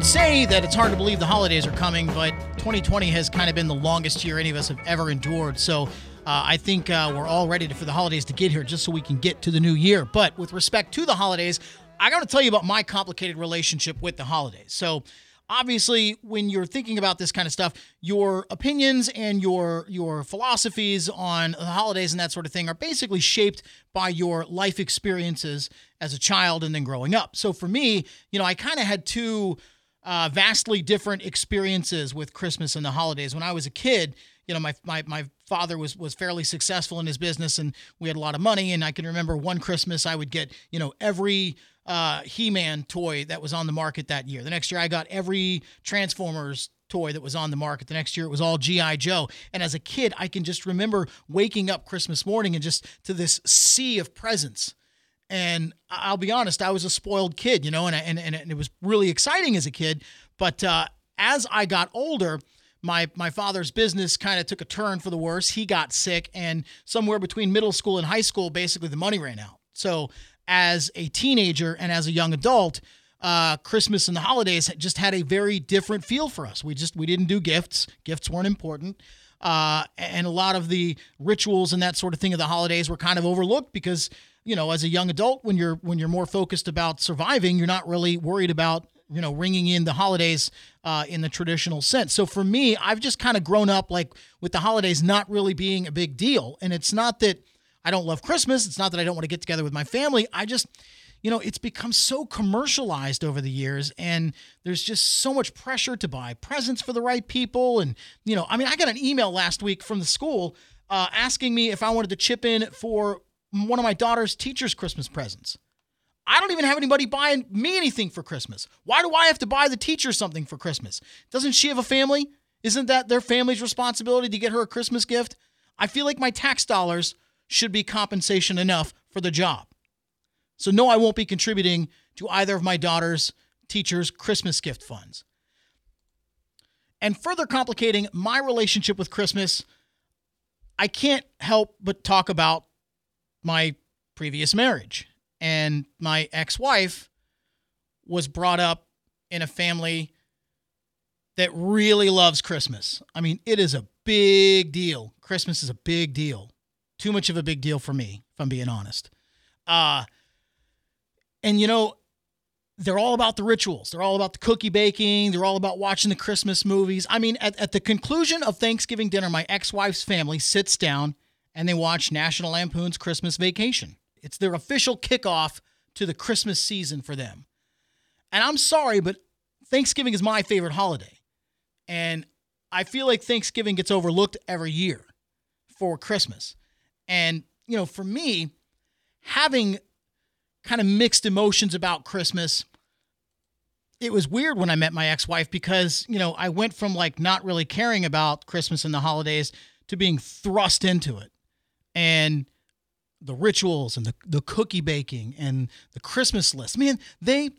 Would say that it's hard to believe the holidays are coming, but 2020 has kind of been the longest year any of us have ever endured. So uh, I think uh, we're all ready to, for the holidays to get here just so we can get to the new year. But with respect to the holidays, I got to tell you about my complicated relationship with the holidays. So obviously when you're thinking about this kind of stuff your opinions and your your philosophies on the holidays and that sort of thing are basically shaped by your life experiences as a child and then growing up so for me you know i kind of had two uh, vastly different experiences with christmas and the holidays when i was a kid you know my, my, my father was was fairly successful in his business and we had a lot of money and i can remember one christmas i would get you know every uh, He-Man toy that was on the market that year. The next year, I got every Transformers toy that was on the market. The next year, it was all GI Joe. And as a kid, I can just remember waking up Christmas morning and just to this sea of presents. And I'll be honest, I was a spoiled kid, you know, and and, and it was really exciting as a kid. But uh, as I got older, my my father's business kind of took a turn for the worse. He got sick, and somewhere between middle school and high school, basically the money ran out. So as a teenager and as a young adult, uh, Christmas and the holidays just had a very different feel for us. We just we didn't do gifts; gifts weren't important, uh, and a lot of the rituals and that sort of thing of the holidays were kind of overlooked because you know, as a young adult, when you're when you're more focused about surviving, you're not really worried about you know ringing in the holidays uh, in the traditional sense. So for me, I've just kind of grown up like with the holidays not really being a big deal, and it's not that I don't love Christmas. It's not that I don't want to get together with my family. I just, you know, it's become so commercialized over the years, and there's just so much pressure to buy presents for the right people. And, you know, I mean, I got an email last week from the school uh, asking me if I wanted to chip in for one of my daughter's teacher's Christmas presents. I don't even have anybody buying me anything for Christmas. Why do I have to buy the teacher something for Christmas? Doesn't she have a family? Isn't that their family's responsibility to get her a Christmas gift? I feel like my tax dollars should be compensation enough for the job. So, no, I won't be contributing to either of my daughter's teachers' Christmas gift funds. And further complicating my relationship with Christmas, I can't help but talk about my previous marriage. And my ex wife was brought up in a family that really loves Christmas. I mean, it is a big deal. Christmas is a big deal too much of a big deal for me, if I'm being honest. Uh, and you know, they're all about the rituals. They're all about the cookie baking. They're all about watching the Christmas movies. I mean, at, at the conclusion of Thanksgiving dinner, my ex wife's family sits down and they watch National Lampoon's Christmas Vacation. It's their official kickoff to the Christmas season for them. And I'm sorry, but Thanksgiving is my favorite holiday. And I feel like Thanksgiving gets overlooked every year for Christmas. And, you know, for me, having kind of mixed emotions about Christmas, it was weird when I met my ex wife because, you know, I went from like not really caring about Christmas and the holidays to being thrust into it. And the rituals and the, the cookie baking and the Christmas list. Man, they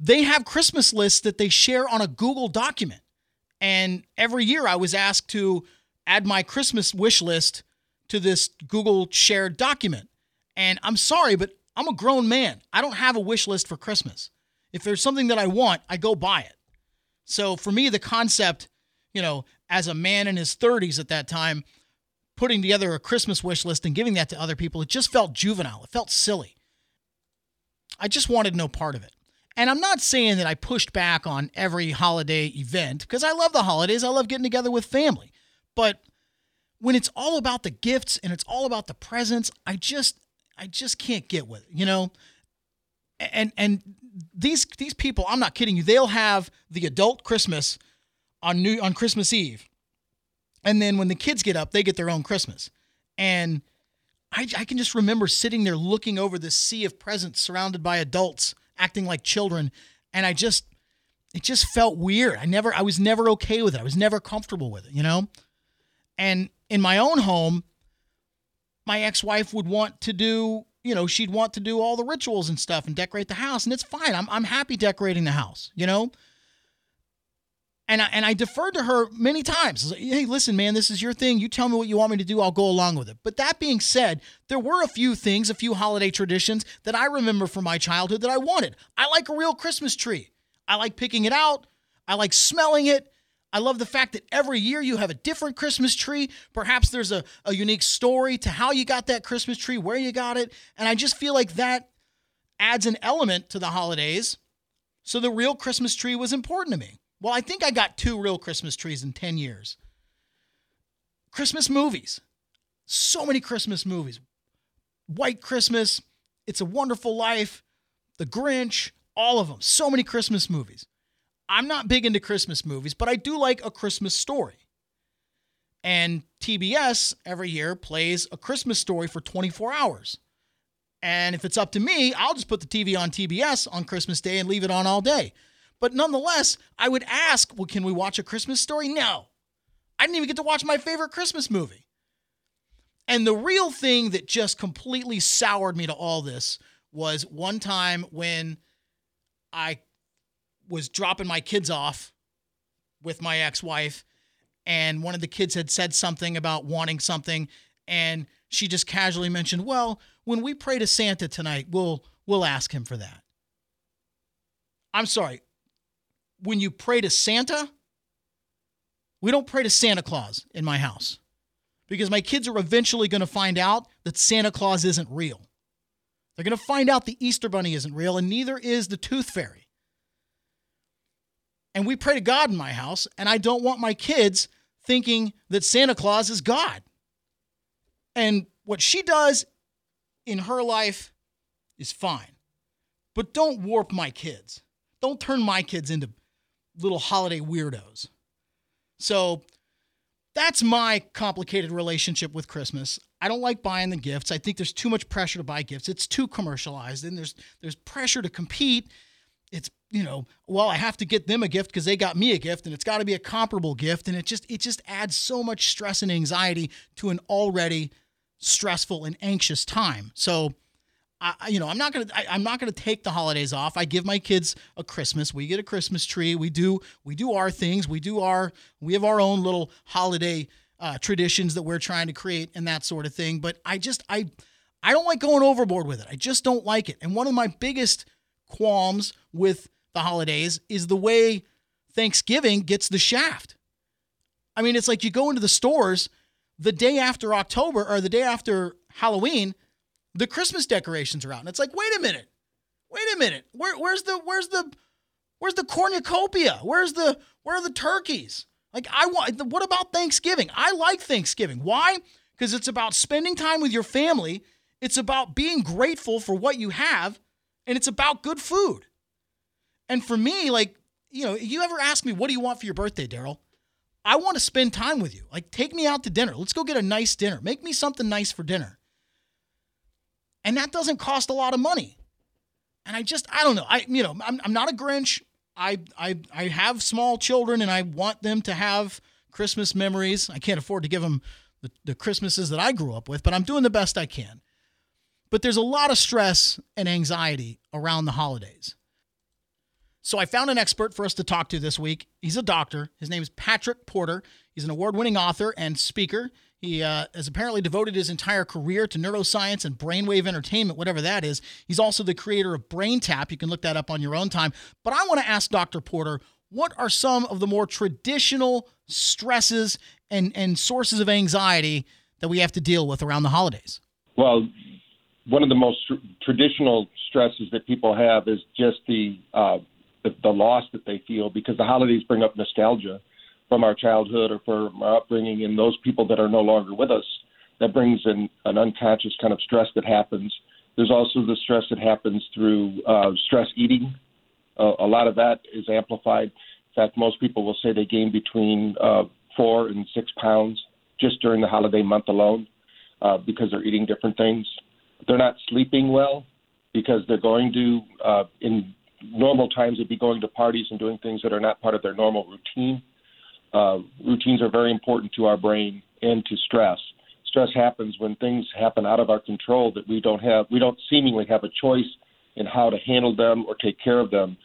they have Christmas lists that they share on a Google document. And every year I was asked to add my Christmas wish list to this Google shared document. And I'm sorry, but I'm a grown man. I don't have a wish list for Christmas. If there's something that I want, I go buy it. So for me, the concept, you know, as a man in his 30s at that time, putting together a Christmas wish list and giving that to other people, it just felt juvenile. It felt silly. I just wanted no part of it. And I'm not saying that I pushed back on every holiday event because I love the holidays. I love getting together with family. But when it's all about the gifts and it's all about the presents, I just I just can't get with it, you know? And and these these people, I'm not kidding you, they'll have the adult Christmas on new on Christmas Eve. And then when the kids get up, they get their own Christmas. And I, I can just remember sitting there looking over this sea of presents surrounded by adults acting like children. And I just, it just felt weird. I never, I was never okay with it. I was never comfortable with it, you know? And in my own home, my ex wife would want to do, you know, she'd want to do all the rituals and stuff and decorate the house. And it's fine. I'm, I'm happy decorating the house, you know? And I, and I deferred to her many times. Like, hey, listen, man, this is your thing. You tell me what you want me to do. I'll go along with it. But that being said, there were a few things, a few holiday traditions that I remember from my childhood that I wanted. I like a real Christmas tree. I like picking it out. I like smelling it. I love the fact that every year you have a different Christmas tree. Perhaps there's a, a unique story to how you got that Christmas tree, where you got it. And I just feel like that adds an element to the holidays. So the real Christmas tree was important to me. Well, I think I got two real Christmas trees in 10 years. Christmas movies. So many Christmas movies. White Christmas, It's a Wonderful Life, The Grinch, all of them. So many Christmas movies. I'm not big into Christmas movies, but I do like a Christmas story. And TBS every year plays a Christmas story for 24 hours. And if it's up to me, I'll just put the TV on TBS on Christmas Day and leave it on all day. But nonetheless, I would ask, well, can we watch a Christmas story? No. I didn't even get to watch my favorite Christmas movie. And the real thing that just completely soured me to all this was one time when I was dropping my kids off with my ex wife, and one of the kids had said something about wanting something, and she just casually mentioned, "Well, when we pray to Santa tonight, we'll we'll ask him for that." I'm sorry. When you pray to Santa, we don't pray to Santa Claus in my house because my kids are eventually going to find out that Santa Claus isn't real. They're going to find out the Easter Bunny isn't real, and neither is the Tooth Fairy and we pray to God in my house, and I don't want my kids thinking that Santa Claus is God. And what she does in her life is fine. But don't warp my kids. Don't turn my kids into little holiday weirdos. So that's my complicated relationship with Christmas. I don't like buying the gifts. I think there's too much pressure to buy gifts. It's too commercialized and there's there's pressure to compete it's you know well i have to get them a gift because they got me a gift and it's got to be a comparable gift and it just it just adds so much stress and anxiety to an already stressful and anxious time so I, you know, I'm not gonna. I, I'm not gonna take the holidays off. I give my kids a Christmas. We get a Christmas tree. We do. We do our things. We do our. We have our own little holiday uh, traditions that we're trying to create and that sort of thing. But I just, I, I don't like going overboard with it. I just don't like it. And one of my biggest qualms with the holidays is the way Thanksgiving gets the shaft. I mean, it's like you go into the stores the day after October or the day after Halloween, the Christmas decorations are out. And it's like, wait a minute. Wait a minute. Where, where's the where's the where's the cornucopia? Where's the where are the turkeys? Like I want what about Thanksgiving? I like Thanksgiving. Why? Because it's about spending time with your family. It's about being grateful for what you have and it's about good food. And for me, like, you know, you ever ask me, what do you want for your birthday, Daryl? I want to spend time with you. Like, take me out to dinner. Let's go get a nice dinner. Make me something nice for dinner. And that doesn't cost a lot of money. And I just, I don't know. I, you know, I'm, I'm not a Grinch. I, I, I have small children and I want them to have Christmas memories. I can't afford to give them the, the Christmases that I grew up with, but I'm doing the best I can. But there's a lot of stress and anxiety around the holidays. So I found an expert for us to talk to this week. He's a doctor. His name is Patrick Porter. He's an award winning author and speaker. He uh, has apparently devoted his entire career to neuroscience and brainwave entrainment, whatever that is. He's also the creator of BrainTap. You can look that up on your own time. But I want to ask Dr. Porter what are some of the more traditional stresses and, and sources of anxiety that we have to deal with around the holidays? Well, one of the most tr- traditional stresses that people have is just the, uh, the the loss that they feel because the holidays bring up nostalgia from our childhood or from our upbringing, and those people that are no longer with us. That brings an, an unconscious kind of stress that happens. There's also the stress that happens through uh, stress eating. Uh, a lot of that is amplified. In fact, most people will say they gain between uh, four and six pounds just during the holiday month alone uh, because they're eating different things. They're not sleeping well because they're going to, uh, in normal times, they'd be going to parties and doing things that are not part of their normal routine. Uh, routines are very important to our brain and to stress. Stress happens when things happen out of our control that we don't have, we don't seemingly have a choice in how to handle them or take care of them.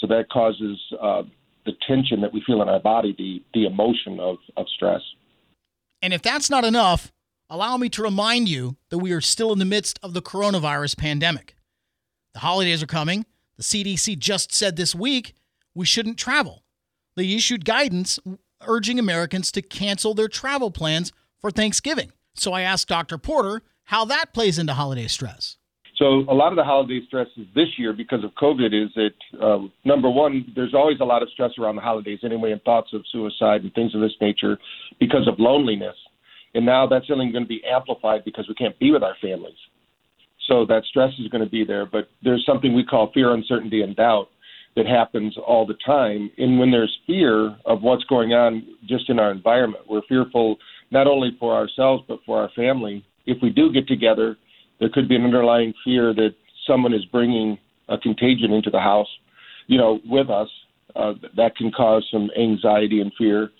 So that causes uh, the tension that we feel in our body, the the emotion of, of stress. And if that's not enough, allow me to remind you that we are still in the midst of the coronavirus pandemic. The holidays are coming. The CDC just said this week we shouldn't travel. They issued guidance urging Americans to cancel their travel plans for Thanksgiving. So I asked Dr. Porter how that plays into holiday stress. So a lot of the holiday stresses this year because of COVID is that um, number one, there's always a lot of stress around the holidays anyway, and thoughts of suicide and things of this nature because of loneliness. And now that's only going to be amplified because we can't be with our families. So that stress is going to be there. But there's something we call fear, uncertainty, and doubt that happens all the time. And when there's fear of what's going on just in our environment, we're fearful not only for ourselves but for our family. If we do get together, there could be an underlying fear that someone is bringing a contagion into the house, you know, with us. Uh, that can cause some anxiety and fear.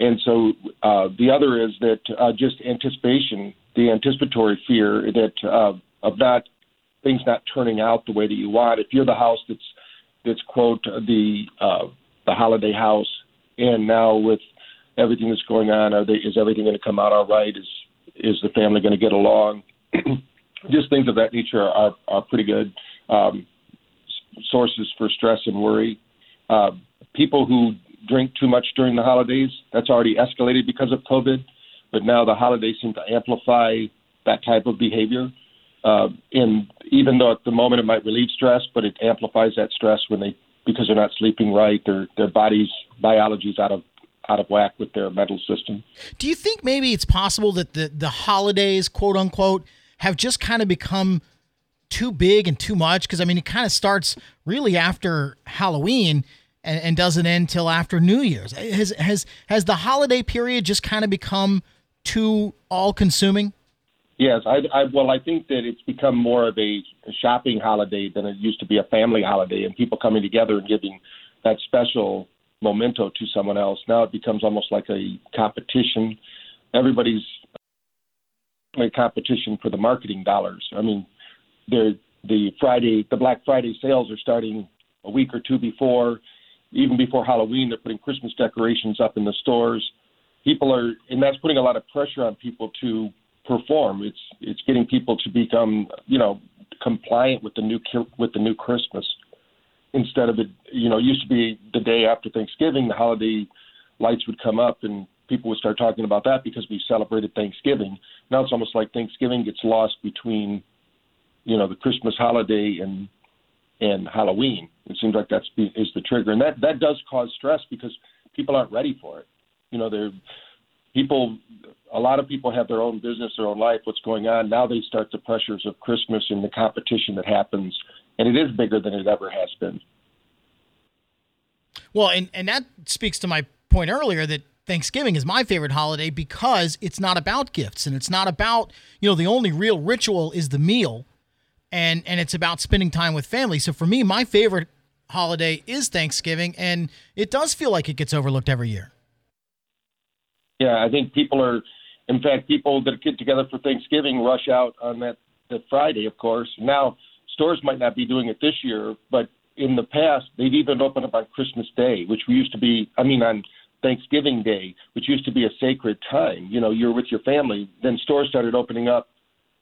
And so uh, the other is that uh, just anticipation, the anticipatory fear that uh, of not things not turning out the way that you want. If you're the house that's that's quote the uh, the holiday house, and now with everything that's going on, are they, is everything going to come out all right? Is is the family going to get along? just things of that nature are are pretty good um, sources for stress and worry. Uh, people who drink too much during the holidays that's already escalated because of COVID, but now the holidays seem to amplify that type of behavior. Uh, and even though at the moment it might relieve stress, but it amplifies that stress when they because they're not sleeping right, their their body's biology is out of out of whack with their mental system. Do you think maybe it's possible that the the holidays, quote unquote, have just kind of become too big and too much? Because I mean, it kind of starts really after Halloween and, and doesn't end till after New Year's. Has has has the holiday period just kind of become too all consuming? Yes, I, I well, I think that it's become more of a shopping holiday than it used to be a family holiday, and people coming together and giving that special memento to someone else. Now it becomes almost like a competition. Everybody's a competition for the marketing dollars. I mean, the the Friday, the Black Friday sales are starting a week or two before, even before Halloween. They're putting Christmas decorations up in the stores. People are, and that's putting a lot of pressure on people to perform. It's it's getting people to become you know compliant with the new with the new Christmas instead of it. You know, it used to be the day after Thanksgiving, the holiday lights would come up and people would start talking about that because we celebrated Thanksgiving. Now it's almost like Thanksgiving gets lost between you know the Christmas holiday and and Halloween. It seems like that's is the trigger, and that that does cause stress because people aren't ready for it. You know, they're people a lot of people have their own business their own life what's going on now they start the pressures of christmas and the competition that happens and it is bigger than it ever has been well and, and that speaks to my point earlier that thanksgiving is my favorite holiday because it's not about gifts and it's not about you know the only real ritual is the meal and and it's about spending time with family so for me my favorite holiday is thanksgiving and it does feel like it gets overlooked every year yeah, I think people are, in fact, people that get together for Thanksgiving rush out on that Friday, of course. Now, stores might not be doing it this year, but in the past, they've even opened up on Christmas Day, which we used to be. I mean, on Thanksgiving Day, which used to be a sacred time. You know, you're with your family. Then stores started opening up,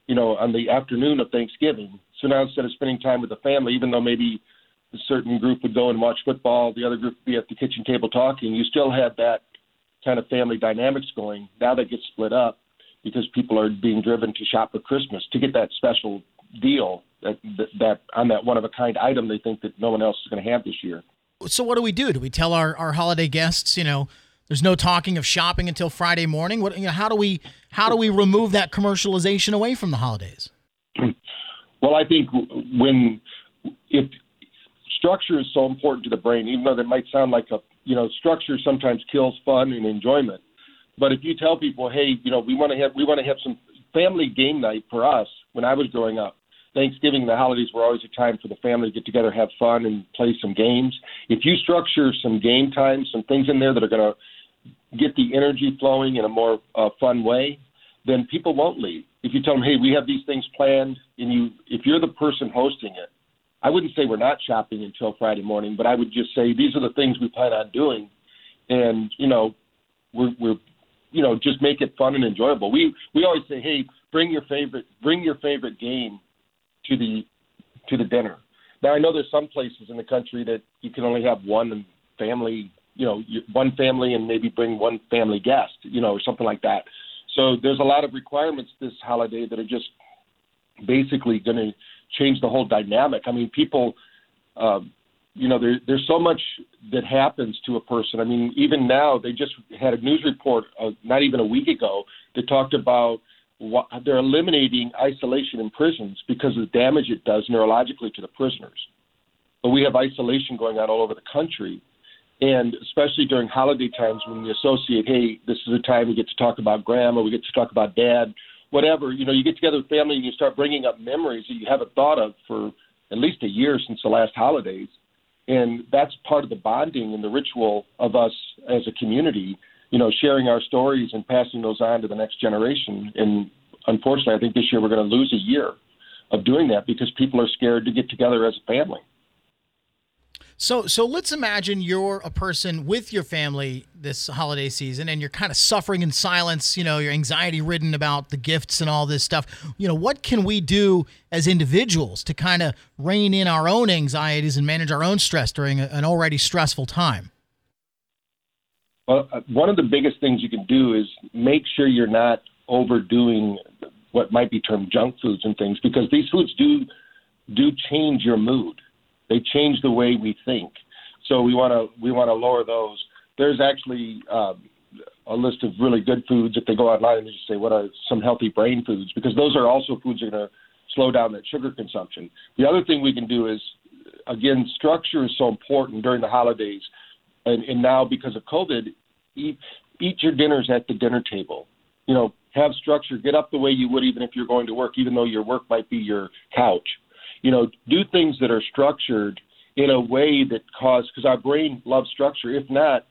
you know, on the afternoon of Thanksgiving. So now instead of spending time with the family, even though maybe a certain group would go and watch football, the other group would be at the kitchen table talking, you still had that kind of family dynamics going. Now they get split up because people are being driven to shop for Christmas to get that special deal that that, that on that one of a kind item they think that no one else is going to have this year. So what do we do? Do we tell our, our holiday guests, you know, there's no talking of shopping until Friday morning? What you know, how do we how do we remove that commercialization away from the holidays? Well, I think when if structure is so important to the brain, even though that might sound like a you know, structure sometimes kills fun and enjoyment. But if you tell people, hey, you know, we want to have we want to have some family game night for us. When I was growing up, Thanksgiving, the holidays were always a time for the family to get together, have fun, and play some games. If you structure some game time, some things in there that are going to get the energy flowing in a more uh, fun way, then people won't leave. If you tell them, hey, we have these things planned, and you, if you're the person hosting it, I wouldn't say we're not shopping until Friday morning, but I would just say these are the things we plan on doing, and you know, we're we're you know just make it fun and enjoyable. We we always say, hey, bring your favorite bring your favorite game to the to the dinner Now I know there's some places in the country that you can only have one family, you know, one family and maybe bring one family guest, you know, or something like that. So there's a lot of requirements this holiday that are just basically going to change the whole dynamic. I mean, people, um, you know, there, there's so much that happens to a person. I mean, even now, they just had a news report uh, not even a week ago that talked about what, they're eliminating isolation in prisons because of the damage it does neurologically to the prisoners. But we have isolation going on all over the country. And especially during holiday times when we associate, hey, this is a time we get to talk about grandma, we get to talk about dad, whatever. You know, you get together with family and you start bringing up memories that you haven't thought of for at least a year since the last holidays. And that's part of the bonding and the ritual of us as a community, you know, sharing our stories and passing those on to the next generation. And unfortunately, I think this year we're going to lose a year of doing that because people are scared to get together as a family. So, so let's imagine you're a person with your family this holiday season, and you're kind of suffering in silence. You know, you're anxiety ridden about the gifts and all this stuff. You know, what can we do as individuals to kind of rein in our own anxieties and manage our own stress during an already stressful time? Well, uh, one of the biggest things you can do is make sure you're not overdoing what might be termed junk foods and things, because these foods do do change your mood they change the way we think. So we want to we want to lower those. There's actually um, a list of really good foods. If they go online and they just say what are some healthy brain foods, because those are also foods that are going to slow down that sugar consumption. The other thing we can do is, again, structure is so important during the holidays, and, and now because of COVID, eat eat your dinners at the dinner table. You know, have structure. Get up the way you would even if you're going to work, even though your work might be your couch you know, do things that are structured in a way that cause because our brain loves structure. If not,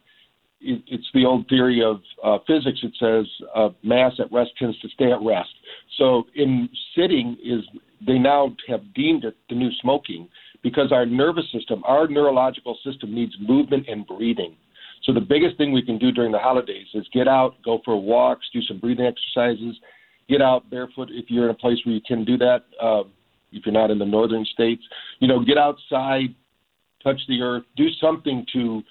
it, it's the old theory of uh, physics. It says uh, mass at rest tends to stay at rest. So in sitting is they now have deemed it the new smoking because our nervous system, our neurological system needs movement and breathing. So the biggest thing we can do during the holidays is get out, go for walks, do some breathing exercises, get out barefoot if you're in a place where you can do that. Uh, if you're not in the northern states, you know, get outside, touch the earth, do something to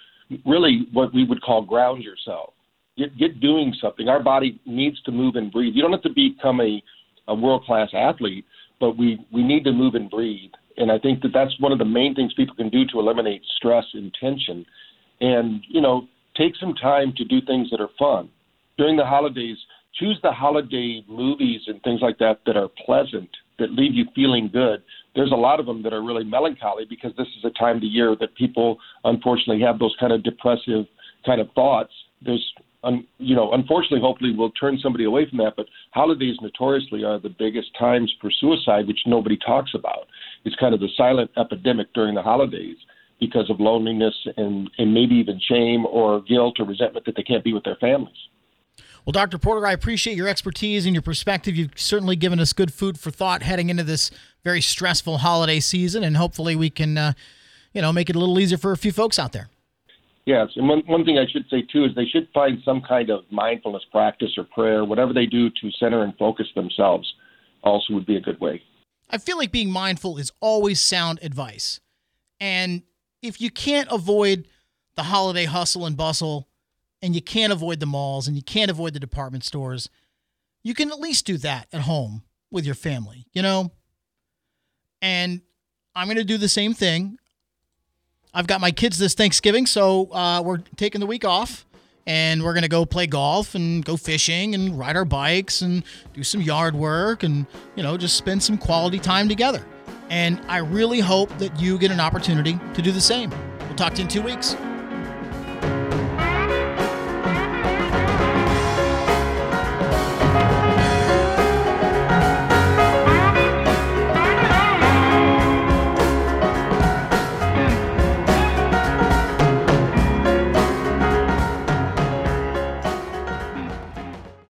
really what we would call ground yourself. Get get doing something. Our body needs to move and breathe. You don't have to become a, a world class athlete, but we we need to move and breathe. And I think that that's one of the main things people can do to eliminate stress and tension. And you know, take some time to do things that are fun during the holidays. Choose the holiday movies and things like that that are pleasant that leave you feeling good. There's a lot of them that are really melancholy because this is a time of the year that people unfortunately have those kind of depressive kind of thoughts. There's un, you know, unfortunately, hopefully, we'll turn somebody away from that. But holidays notoriously are the biggest times for suicide, which nobody talks about. It's kind of the silent epidemic during the holidays because of loneliness and, and maybe even shame or guilt or resentment that they can't be with their families. Well, Dr. Porter, I appreciate your expertise and your perspective. You've certainly given us good food for thought heading into this very stressful holiday season, and hopefully we can, uh, you know, make it a little easier for a few folks out there. Yes, and one, one thing I should say too is they should find some kind of mindfulness practice or prayer, whatever they do to center and focus themselves, also would be a good way. I feel like being mindful is always sound advice. And if you can't avoid the holiday hustle and bustle, and you can't avoid the malls and you can't avoid the department stores, you can at least do that at home with your family, you know? And I'm going to do the same thing. I've got my kids this Thanksgiving, so uh, we're taking the week off and we're going to go play golf and go fishing and ride our bikes and do some yard work and, you know, just spend some quality time together. And I really hope that you get an opportunity to do the same. We'll talk to you in two weeks.